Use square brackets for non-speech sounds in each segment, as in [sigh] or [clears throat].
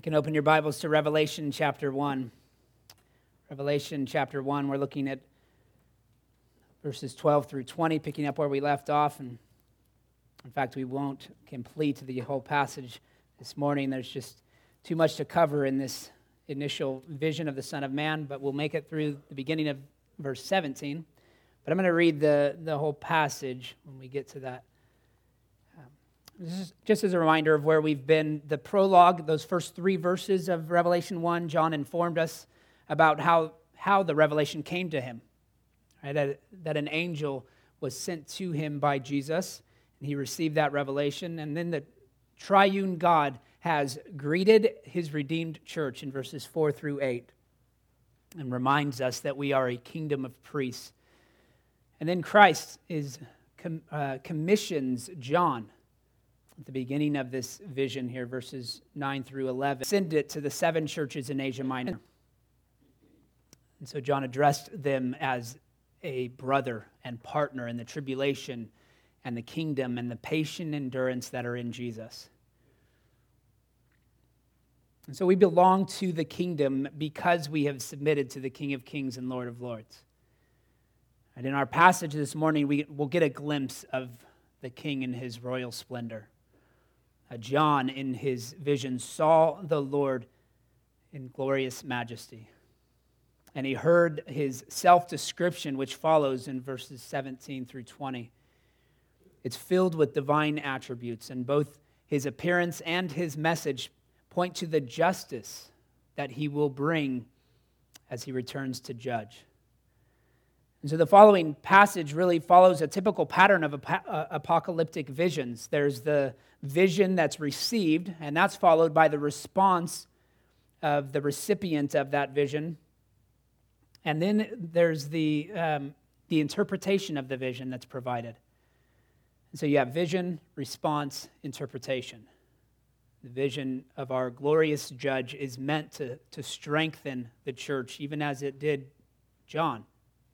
You can open your Bibles to Revelation chapter 1. Revelation chapter 1, we're looking at verses 12 through 20, picking up where we left off. And in fact, we won't complete the whole passage this morning. There's just too much to cover in this initial vision of the Son of Man, but we'll make it through the beginning of verse 17. But I'm going to read the, the whole passage when we get to that just as a reminder of where we've been, the prologue, those first three verses of Revelation 1, John informed us about how, how the revelation came to him. Right? That, that an angel was sent to him by Jesus, and he received that revelation. And then the triune God has greeted his redeemed church in verses 4 through 8 and reminds us that we are a kingdom of priests. And then Christ is, uh, commissions John the beginning of this vision here, verses 9 through 11. Send it to the seven churches in Asia Minor. And so John addressed them as a brother and partner in the tribulation and the kingdom and the patient endurance that are in Jesus. And so we belong to the kingdom because we have submitted to the King of Kings and Lord of Lords. And in our passage this morning, we will get a glimpse of the king in his royal splendor. Uh, John, in his vision, saw the Lord in glorious majesty. And he heard his self description, which follows in verses 17 through 20. It's filled with divine attributes, and both his appearance and his message point to the justice that he will bring as he returns to judge. And so the following passage really follows a typical pattern of uh, apocalyptic visions. There's the vision that's received, and that's followed by the response of the recipient of that vision. And then there's the, um, the interpretation of the vision that's provided. And so you have vision, response, interpretation. The vision of our glorious judge is meant to, to strengthen the church, even as it did John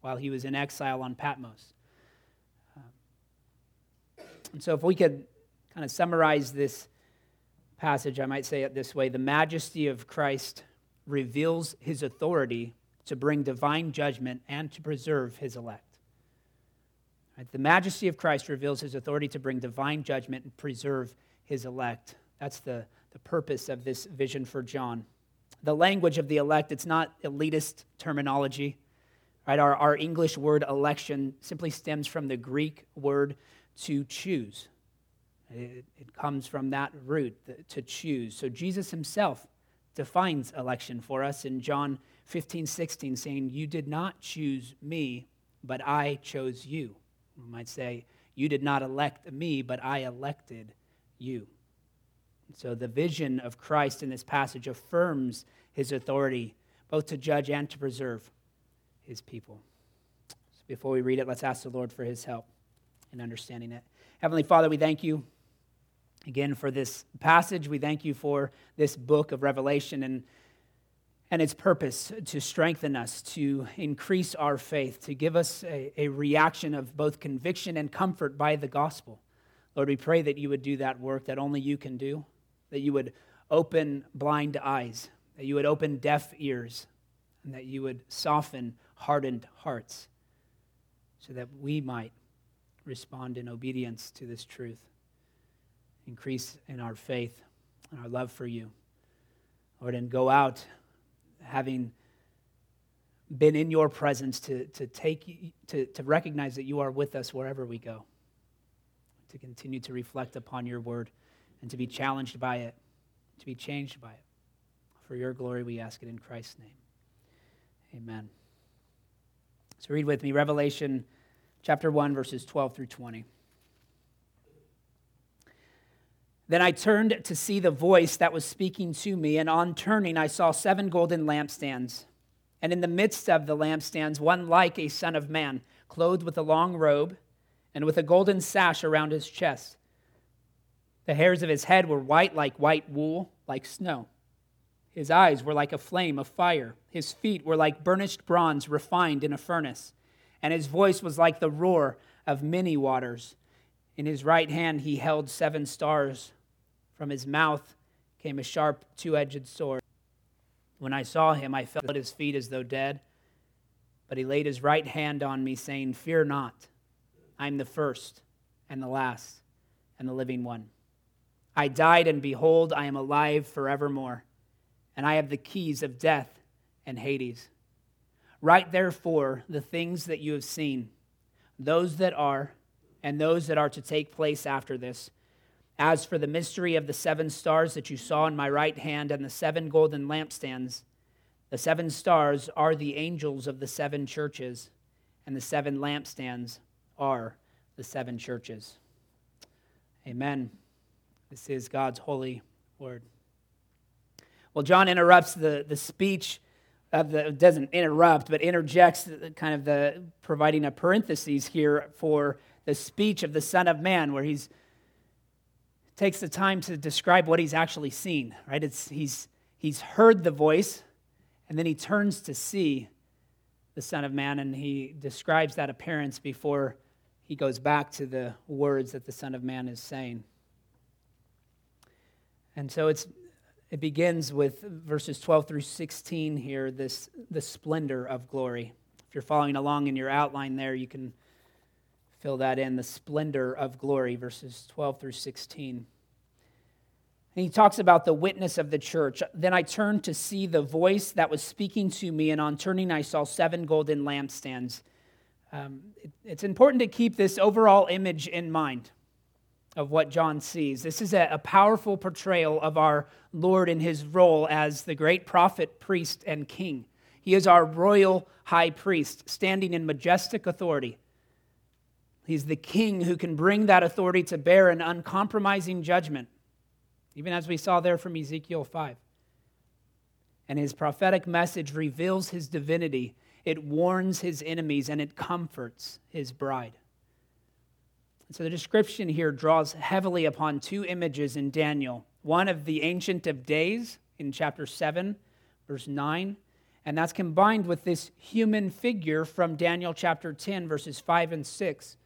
while he was in exile on Patmos. Um, and so, if we could kind of summarize this passage, I might say it this way The majesty of Christ reveals his authority to bring divine judgment and to preserve his elect. Right? The majesty of Christ reveals his authority to bring divine judgment and preserve his elect. That's the, the purpose of this vision for John. The language of the elect, it's not elitist terminology. Right? Our, our English word election simply stems from the Greek word to choose. It, it comes from that root, the, to choose. So Jesus himself defines election for us in John 15, 16, saying, You did not choose me, but I chose you. We might say, You did not elect me, but I elected you. So the vision of Christ in this passage affirms his authority both to judge and to preserve his people. So before we read it, let's ask the Lord for his help in understanding it. Heavenly Father, we thank you again for this passage. We thank you for this book of Revelation and, and its purpose to strengthen us, to increase our faith, to give us a, a reaction of both conviction and comfort by the gospel. Lord, we pray that you would do that work that only you can do, that you would open blind eyes, that you would open deaf ears, and that you would soften hardened hearts so that we might respond in obedience to this truth. Increase in our faith and our love for you. Lord, and go out having been in your presence to, to take to, to recognize that you are with us wherever we go. To continue to reflect upon your word and to be challenged by it, to be changed by it. For your glory we ask it in Christ's name. Amen. So read with me Revelation chapter 1, verses 12 through 20. Then I turned to see the voice that was speaking to me, and on turning, I saw seven golden lampstands. And in the midst of the lampstands, one like a son of man, clothed with a long robe and with a golden sash around his chest. The hairs of his head were white like white wool, like snow his eyes were like a flame of fire. His feet were like burnished bronze refined in a furnace. And his voice was like the roar of many waters. In his right hand he held seven stars. From his mouth came a sharp two edged sword. When I saw him, I fell at his feet as though dead. But he laid his right hand on me, saying, Fear not. I am the first and the last and the living one. I died, and behold, I am alive forevermore, and I have the keys of death and Hades. Write therefore the things that you have seen, those that are, and those that are to take place after this. As for the mystery of the seven stars that you saw in my right hand and the seven golden lampstands, the seven stars are the angels of the seven churches, and the seven lampstands are the seven churches. Amen. This is God's holy word. Well, John interrupts the, the speech of the, doesn't interrupt, but interjects kind of the, providing a parenthesis here for the speech of the Son of Man, where he's takes the time to describe what he's actually seen, right? It's, he's, he's heard the voice, and then he turns to see the Son of Man, and he describes that appearance before he goes back to the words that the Son of Man is saying. And so it's, it begins with verses 12 through 16 here, this the splendor of glory. If you're following along in your outline there, you can fill that in the splendor of glory, verses 12 through 16. And he talks about the witness of the church. Then I turned to see the voice that was speaking to me, and on turning, I saw seven golden lampstands. Um, it, it's important to keep this overall image in mind of what John sees. This is a, a powerful portrayal of our Lord in his role as the great prophet, priest, and king. He is our royal high priest, standing in majestic authority. He's the king who can bring that authority to bear in uncompromising judgment, even as we saw there from Ezekiel 5. And his prophetic message reveals his divinity, it warns his enemies, and it comforts his bride. So the description here draws heavily upon two images in Daniel one of the Ancient of Days in chapter 7, verse 9, and that's combined with this human figure from Daniel chapter 10, verses 5 and 6,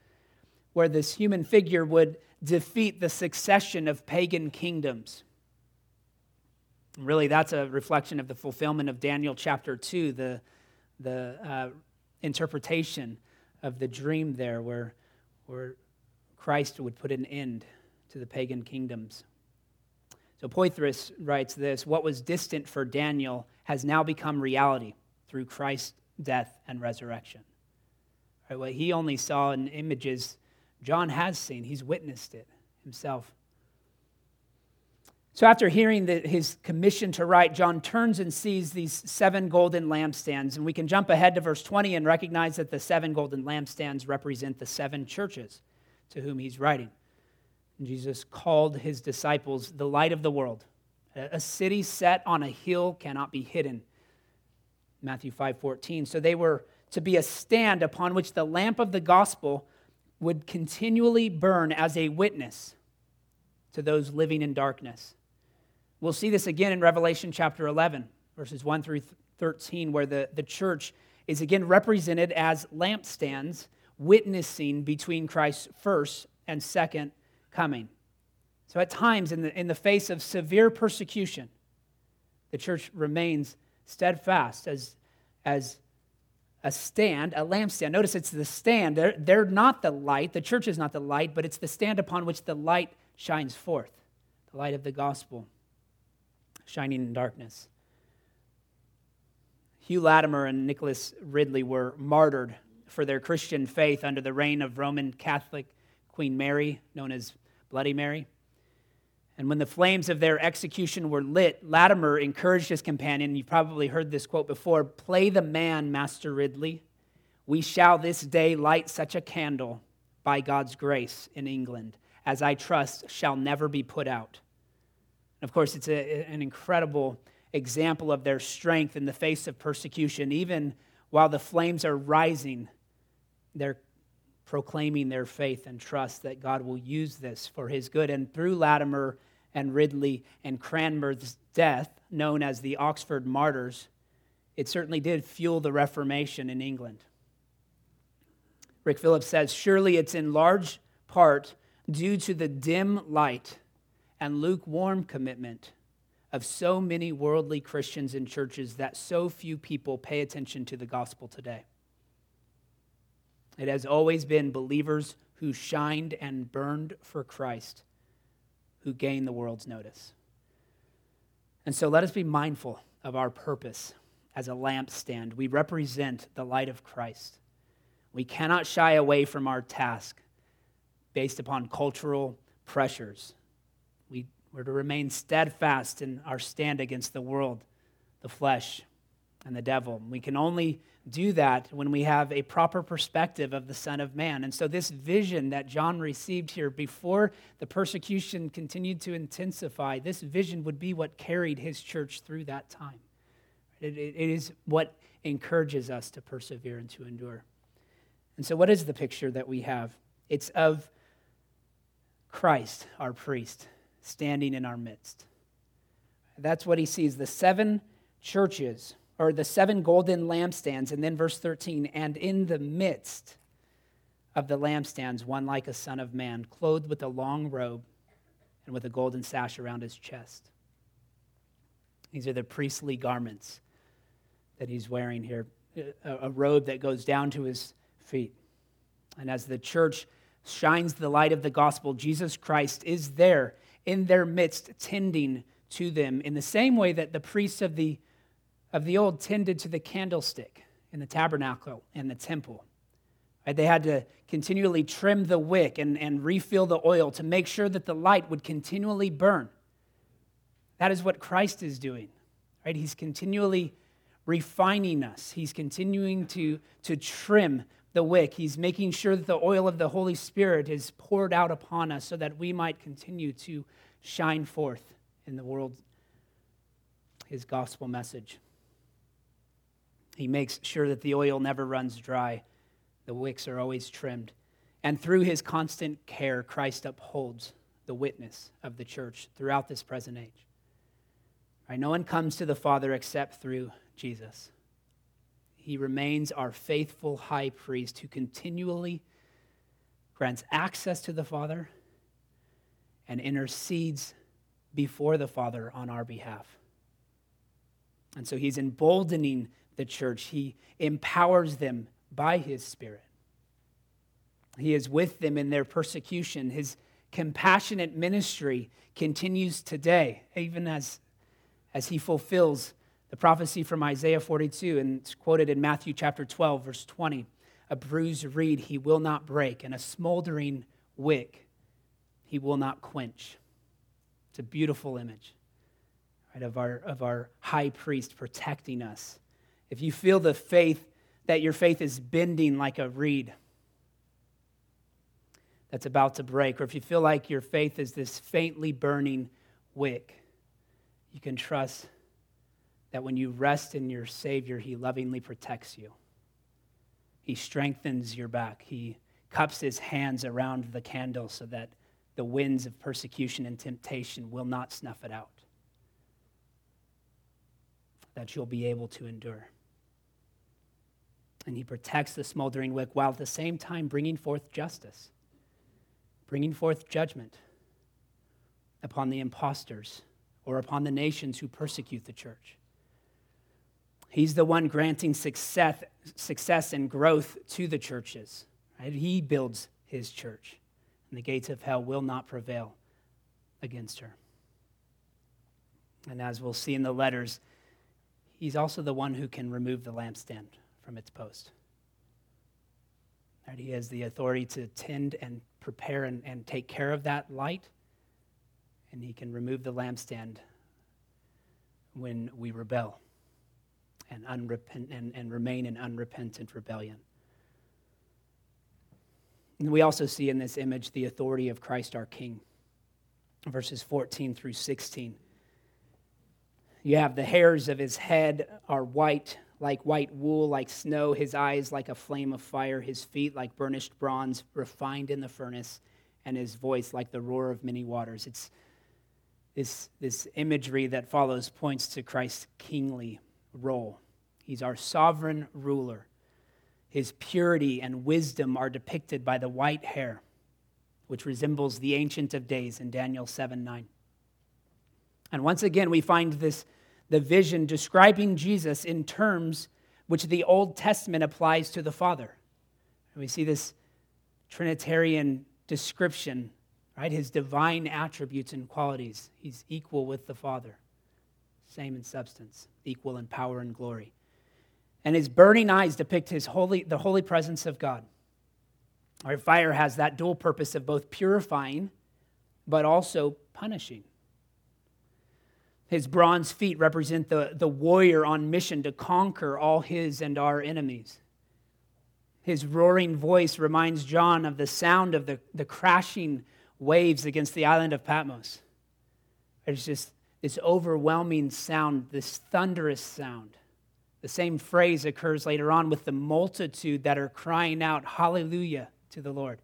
where this human figure would defeat the succession of pagan kingdoms. Really, that's a reflection of the fulfillment of Daniel chapter 2, the, the uh, interpretation of the dream there, where, where Christ would put an end to the pagan kingdoms. So Poythress writes this What was distant for Daniel has now become reality through Christ's death and resurrection. Right, what he only saw in images, John has seen, he's witnessed it himself. So, after hearing the, his commission to write, John turns and sees these seven golden lampstands. And we can jump ahead to verse 20 and recognize that the seven golden lampstands represent the seven churches to whom he's writing. Jesus called his disciples the light of the world. A city set on a hill cannot be hidden. Matthew 5:14. So they were to be a stand upon which the lamp of the gospel would continually burn as a witness to those living in darkness. We'll see this again in Revelation chapter 11, verses 1 through 13, where the, the church is again represented as lampstands witnessing between Christ's first and second coming. So, at times, in the, in the face of severe persecution, the church remains steadfast as, as a stand, a lampstand. Notice it's the stand. They're, they're not the light. The church is not the light, but it's the stand upon which the light shines forth the light of the gospel shining in darkness. Hugh Latimer and Nicholas Ridley were martyred for their Christian faith under the reign of Roman Catholic Queen Mary, known as Bloody Mary. And when the flames of their execution were lit, Latimer encouraged his companion, you've probably heard this quote before play the man, Master Ridley. We shall this day light such a candle by God's grace in England as I trust shall never be put out. And of course, it's a, an incredible example of their strength in the face of persecution, even while the flames are rising they're proclaiming their faith and trust that God will use this for his good. And through Latimer and Ridley and Cranmer's death, known as the Oxford Martyrs, it certainly did fuel the Reformation in England. Rick Phillips says, Surely it's in large part due to the dim light and lukewarm commitment of so many worldly Christians in churches that so few people pay attention to the gospel today. It has always been believers who shined and burned for Christ who gain the world's notice. And so let us be mindful of our purpose as a lampstand. We represent the light of Christ. We cannot shy away from our task based upon cultural pressures. We, we're to remain steadfast in our stand against the world, the flesh, and the devil. We can only do that when we have a proper perspective of the Son of Man. And so, this vision that John received here before the persecution continued to intensify, this vision would be what carried his church through that time. it, it is what encourages us to persevere and to endure. And so, what is the picture that we have? It's of Christ, our priest, standing in our midst. That's what he sees. The seven churches or the seven golden lampstands. And then verse 13, and in the midst of the lampstands, one like a son of man, clothed with a long robe and with a golden sash around his chest. These are the priestly garments that he's wearing here, a, robe that goes down to his feet. And as the church shines the light of the gospel, Jesus Christ is there in their midst, tending to them in the same way that the priests of the of the old tended to the candlestick in the tabernacle and the temple. Right? They had to continually trim the wick and, and refill the oil to make sure that the light would continually burn. That is what Christ is doing. Right? He's continually refining us. He's continuing to, to trim the wick. He's making sure that the oil of the Holy Spirit is poured out upon us so that we might continue to shine forth in the world his gospel message. He makes sure that the oil never runs dry, the wicks are always trimmed. And through his constant care, Christ upholds the witness of the church throughout this present age. Right? No one comes to the Father except through Jesus. He remains our faithful high priest who continually grants access to the Father and intercedes before the Father on our behalf. And so he's emboldening the church. He empowers them by his Spirit. He is with them in their persecution. His compassionate ministry continues today, even as, as he fulfills the prophecy from Isaiah 42, and it's quoted in Matthew chapter 12, verse 20. A bruised reed he will not break, and a smoldering wick he will not quench. It's a beautiful image right, of, our, of our high priest protecting us if you feel the faith, that your faith is bending like a reed that's about to break, or if you feel like your faith is this faintly burning wick, you can trust that when you rest in your Savior, He lovingly protects you. He strengthens your back. He cups His hands around the candle so that the winds of persecution and temptation will not snuff it out, that you'll be able to endure and he protects the smoldering wick while at the same time bringing forth justice, bringing forth judgment upon the impostors or upon the nations who persecute the church. He's the one granting success, success and growth to the churches. Right? He builds his church, and the gates of hell will not prevail against her. And as we'll see in the letters, he's also the one who can remove the lampstand from its post. Right? He has the authority to tend and prepare and, and take care of that light, and he can remove the lampstand when we rebel and, unrepent, and, and remain in unrepentant rebellion. And we also see in this image the authority of Christ our King, verses 14 through 16. You have the hairs of his head are white like white wool, like snow, his eyes like a flame of fire, his feet like burnished bronze refined in the furnace, and his voice like the roar of many waters. It's this, this imagery that follows points to Christ's kingly role. He's our sovereign ruler. His purity and wisdom are depicted by the white hair, which resembles the Ancient of Days in Daniel 7 9. And once again, we find this the vision describing Jesus in terms which the Old Testament applies to the Father. And we see this Trinitarian description, right? His divine attributes and qualities. He's equal with the Father, same in substance, equal in power and glory. And his burning eyes depict his holy, the holy presence of God. Our fire has that dual purpose of both purifying but also punishing. His bronze feet represent the, the warrior on mission to conquer all his and our enemies. His roaring voice reminds John of the sound of the, the crashing waves against the island of Patmos. It's just this overwhelming sound, this thunderous sound. The same phrase occurs later on with the multitude that are crying out, Hallelujah to the Lord.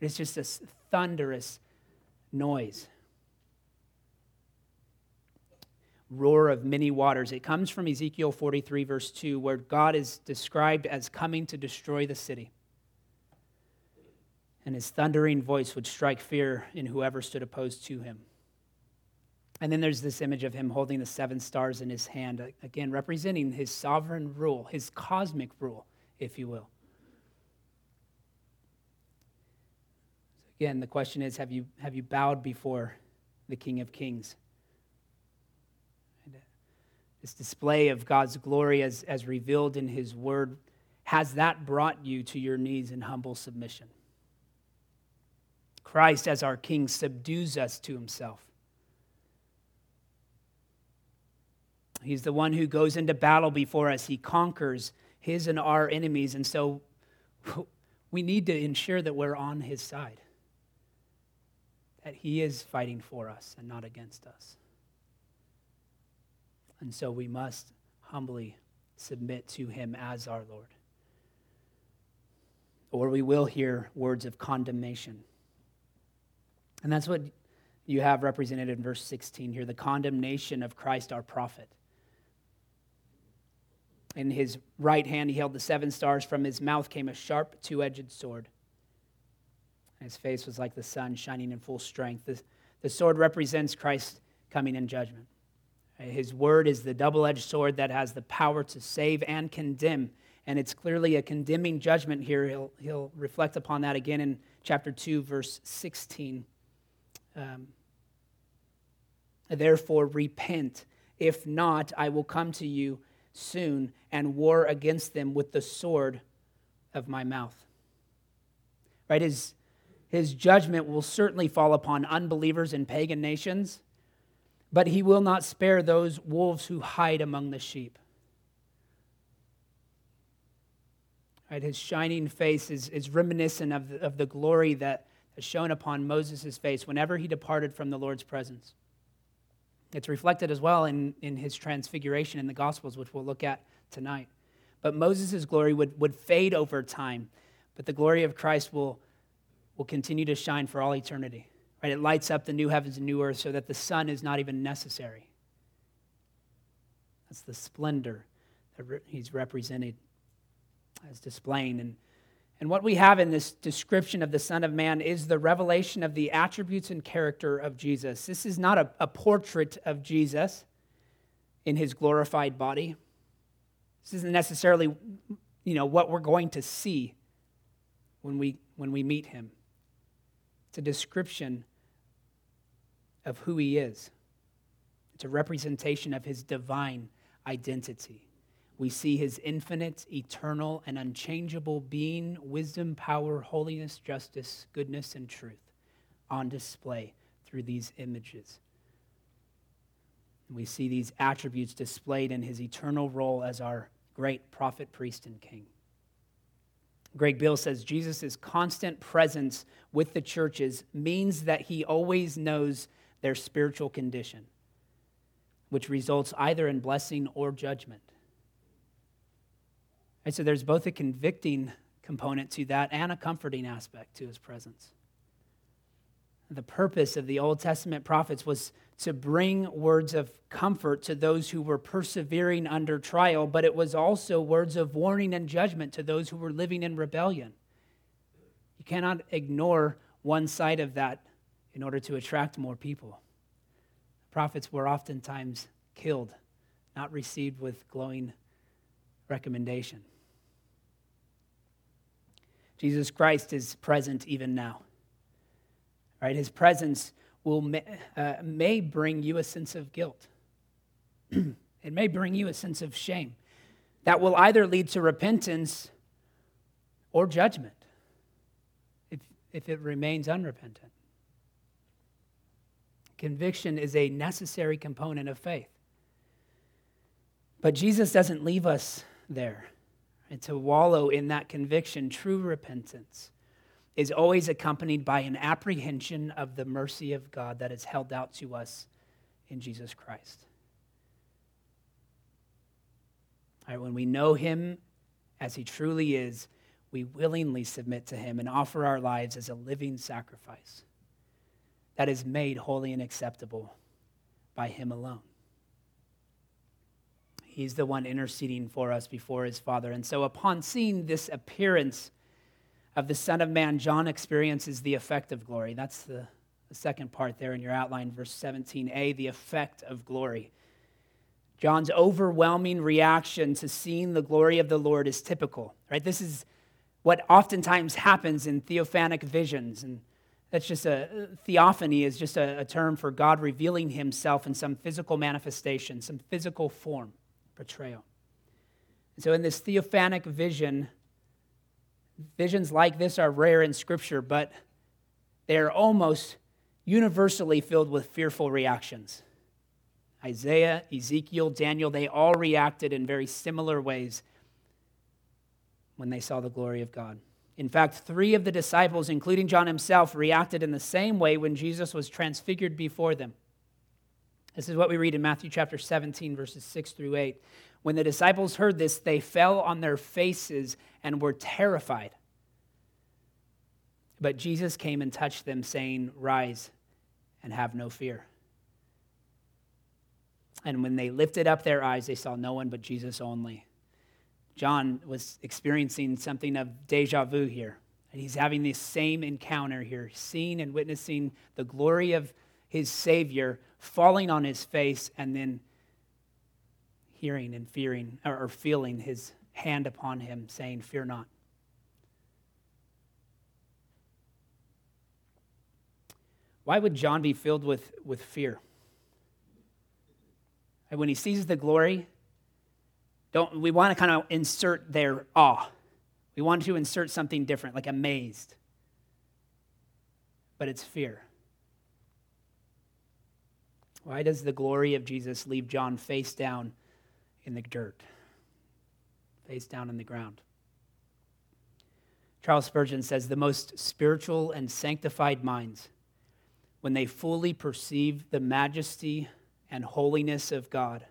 It's just this thunderous noise. Roar of many waters. It comes from Ezekiel 43, verse 2, where God is described as coming to destroy the city. And his thundering voice would strike fear in whoever stood opposed to him. And then there's this image of him holding the seven stars in his hand, again, representing his sovereign rule, his cosmic rule, if you will. Again, the question is have you, have you bowed before the King of Kings? This display of God's glory as, as revealed in His Word, has that brought you to your knees in humble submission? Christ, as our King, subdues us to Himself. He's the one who goes into battle before us. He conquers his and our enemies. And so [laughs] we need to ensure that we're on his side, that he is fighting for us and not against us. And so we must humbly submit to him as our Lord. Or we will hear words of condemnation. And that's what you have represented in verse 16 here the condemnation of Christ our prophet. In his right hand, he held the seven stars. From his mouth came a sharp, two edged sword. His face was like the sun shining in full strength. The, the sword represents Christ coming in judgment. His word is the double edged sword that has the power to save and condemn. And it's clearly a condemning judgment here. He'll, he'll reflect upon that again in chapter 2, verse 16. Um, Therefore, repent. If not, I will come to you soon and war against them with the sword of my mouth. Right? His, his judgment will certainly fall upon unbelievers in pagan nations but he will not spare those wolves who hide among the sheep. Right, his shining face is, is reminiscent of the, of the glory that has shone upon Moses' face whenever he departed from the Lord's presence. It's reflected as well in, in his transfiguration in the Gospels, which we'll look at tonight. But Moses' glory would, would fade over time, but the glory of Christ will, will continue to shine for all eternity. Right? It lights up the new heavens and new earth so that the sun is not even necessary. That's the splendor that he's represented as displaying. And, and what we have in this description of the Son of Man is the revelation of the attributes and character of Jesus. This is not a, a portrait of Jesus in his glorified body. This isn't necessarily you know, what we're going to see when we, when we meet him. It's a description of who he is. It's a representation of his divine identity. We see his infinite, eternal, and unchangeable being, wisdom, power, holiness, justice, goodness, and truth on display through these images. We see these attributes displayed in his eternal role as our great prophet, priest, and king. Greg Beale says Jesus' constant presence with the churches means that he always knows their spiritual condition, which results either in blessing or judgment. And so there's both a convicting component to that and a comforting aspect to his presence. The purpose of the Old Testament prophets was to bring words of comfort to those who were persevering under trial, but it was also words of warning and judgment to those who were living in rebellion. You cannot ignore one side of that in order to attract more people. prophets were oftentimes killed, not received with glowing recommendation. Jesus Christ is present even now. Right? His presence will uh, may bring you a sense of guilt. [clears throat] it may bring you a sense of shame that will either lead to repentance or judgment if, if it remains unrepentant. Conviction is a necessary component of faith. But Jesus doesn't leave us there. To wallow in that conviction, true repentance is always accompanied by an apprehension of the mercy of God that is held out to us in Jesus Christ. Right, when we know Him as He truly is, we willingly submit to Him and offer our lives as a living sacrifice that is made holy and acceptable by Him alone. He's the one interceding for us before His Father. And so, upon seeing this appearance of the Son of Man, John experiences the effect of glory. That's the, the second part there in your outline, verse 17a, the effect of glory. John's overwhelming reaction to seeing the glory of the Lord is typical, right? This is what oftentimes happens in theophanic visions. And that's just a theophany is just a, a term for God revealing himself in some physical manifestation, some physical form, portrayal. And so in this theophanic vision, visions like this are rare in Scripture, but they are almost universally filled with fearful reactions. Isaiah, Ezekiel, Daniel, they all reacted in very similar ways when they saw the glory of God. In fact, three of the disciples, including John himself, reacted in the same way when Jesus was transfigured before them. This is what we read in Matthew chapter 17, verses 6 through 8. When the disciples heard this, they fell on their faces and were terrified. But Jesus came and touched them, saying, Rise and have no fear. And when they lifted up their eyes, they saw no one but Jesus only. John was experiencing something of deja vu here. And he's having this same encounter here, seeing and witnessing the glory of his Savior falling on his face and then hearing and fearing or feeling his hand upon him, saying, Fear not. Why would John be filled with, with fear? And when he sees the glory, don't, we want to kind of insert their awe. We want to insert something different, like amazed. But it's fear. Why does the glory of Jesus leave John face down in the dirt, face down in the ground? Charles Spurgeon says the most spiritual and sanctified minds, when they fully perceive the majesty and holiness of God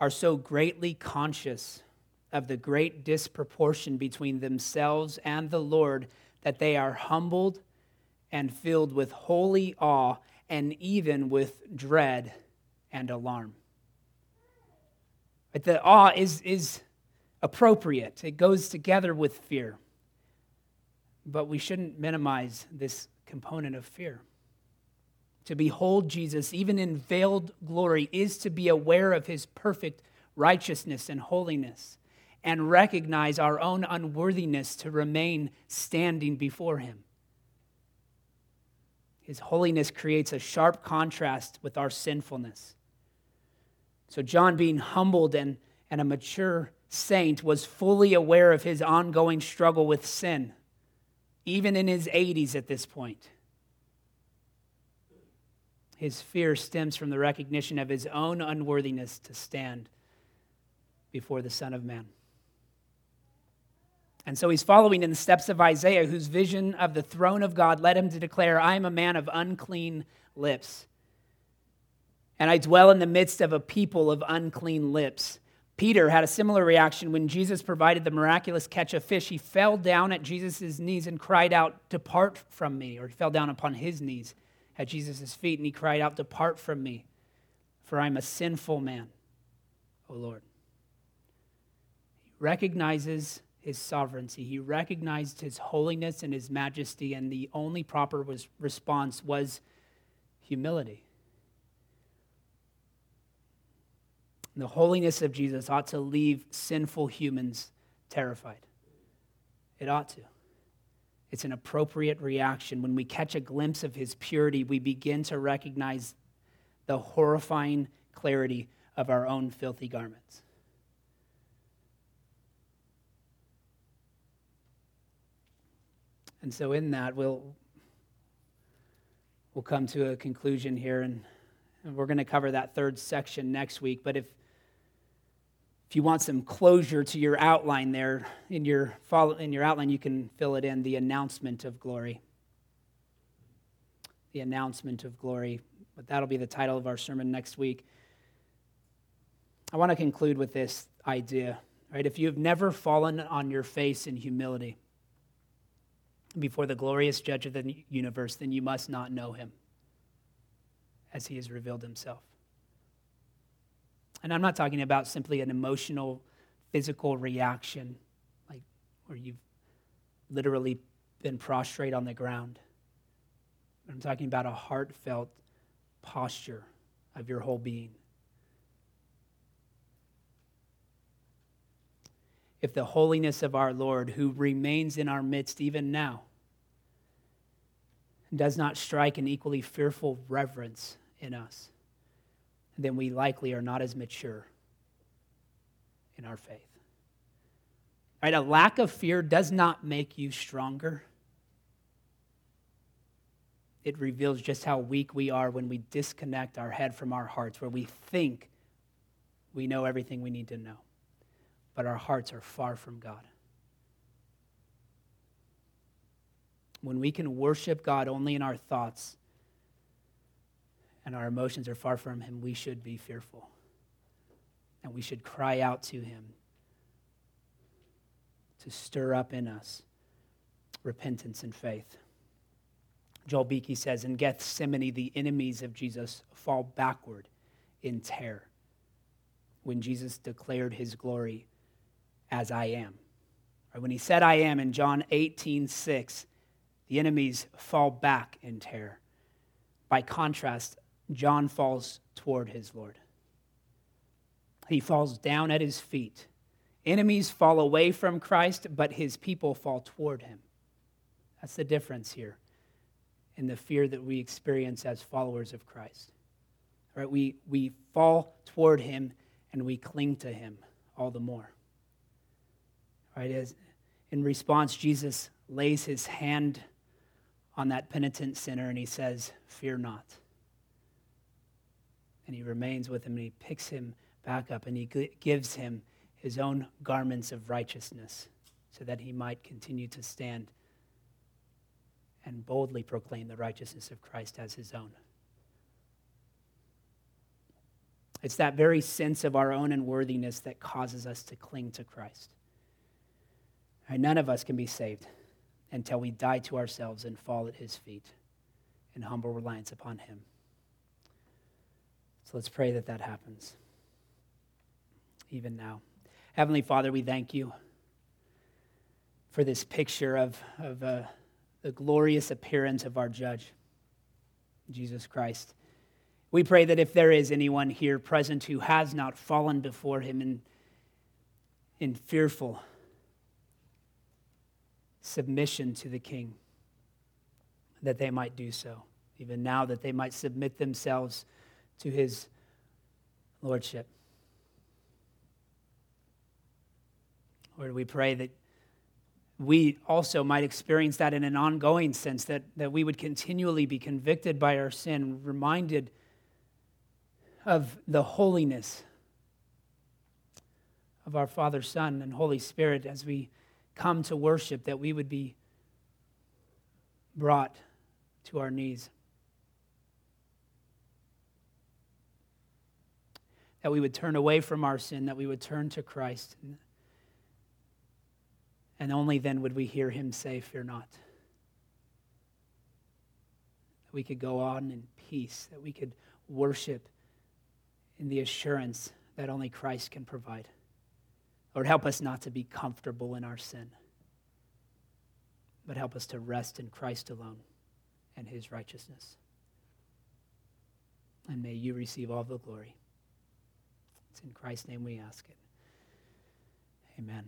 are so greatly conscious of the great disproportion between themselves and the Lord that they are humbled and filled with holy awe and even with dread and alarm. But the awe is, is appropriate, it goes together with fear. But we shouldn't minimize this component of fear. To behold Jesus, even in veiled glory, is to be aware of his perfect righteousness and holiness and recognize our own unworthiness to remain standing before him. His holiness creates a sharp contrast with our sinfulness. So, John, being humbled and, and a mature saint, was fully aware of his ongoing struggle with sin, even in his 80s at this point. His fear stems from the recognition of his own unworthiness to stand before the Son of Man. And so he's following in the steps of Isaiah, whose vision of the throne of God led him to declare, I am a man of unclean lips. And I dwell in the midst of a people of unclean lips. Peter had a similar reaction when Jesus provided the miraculous catch of fish. He fell down at Jesus' knees and cried out, Depart from me, or he fell down upon his knees at Jesus' feet and he cried out, Depart from me, for I'm a sinful man, O Lord. He recognizes his sovereignty, he recognized his holiness and his majesty, and the only proper was, response was humility. And the holiness of Jesus ought to leave sinful humans terrified. It ought to. It's an appropriate reaction. When we catch a glimpse of his purity, we begin to recognize the horrifying clarity of our own filthy garments. And so, in that, we'll, we'll come to a conclusion here, and, and we're going to cover that third section next week. But if, if you want some closure to your outline there, in your, follow, in your outline, you can fill it in the announcement of glory. The announcement of glory. But that'll be the title of our sermon next week. I want to conclude with this idea, right? If you've never fallen on your face in humility, before the glorious judge of the universe, then you must not know him as he has revealed himself. And I'm not talking about simply an emotional, physical reaction, like where you've literally been prostrate on the ground. I'm talking about a heartfelt posture of your whole being. if the holiness of our Lord, who remains in our midst even now, does not strike an equally fearful reverence in us, then we likely are not as mature in our faith. Right? A lack of fear does not make you stronger. It reveals just how weak we are when we disconnect our head from our hearts, where we think we know everything we need to know but our hearts are far from God. When we can worship God only in our thoughts and our emotions are far from Him, we should be fearful. And we should cry out to Him to stir up in us repentance and faith. Joel Beeke says in Gethsemane, the enemies of Jesus fall backward in terror when Jesus declared his glory as I am. When he said I am in John 18, 6, the enemies fall back in terror. By contrast, John falls toward his Lord. He falls down at his feet. Enemies fall away from Christ, but his people fall toward him. That's the difference here in the fear that we experience as followers of Christ. Right? We, we fall toward him and we cling to him all the more. Right? As in response, Jesus lays his hand on that penitent sinner and he says, Fear not. And he remains with him and he picks him back up and he gives him his own garments of righteousness so that he might continue to stand and boldly proclaim the righteousness of Christ as his own. It's that very sense of our own unworthiness that causes us to cling to Christ. Right, none of us can be saved until we die to ourselves and fall at his feet in humble reliance upon him. So let's pray that that happens even now. Heavenly Father, we thank you for this picture of, of uh, the glorious appearance of our judge, Jesus Christ. We pray that if there is anyone here present who has not fallen before him in, in fearful submission to the king, that they might do so. Even now, that they might submit themselves to his lordship. Lord, we pray that we also might experience that in an ongoing sense, that, that we would continually be convicted by our sin, reminded of the holiness of our Father, Son, and Holy Spirit as we come to worship, that we would be brought to our knees. That we would turn away from our sin, that we would turn to Christ. And only then would we hear him say, Fear not. That we could go on in peace, that we could worship in the assurance that only Christ can provide. Lord, help us not to be comfortable in our sin, but help us to rest in Christ alone and his righteousness. And may you receive all the glory. It's in Christ's name we ask it. Amen.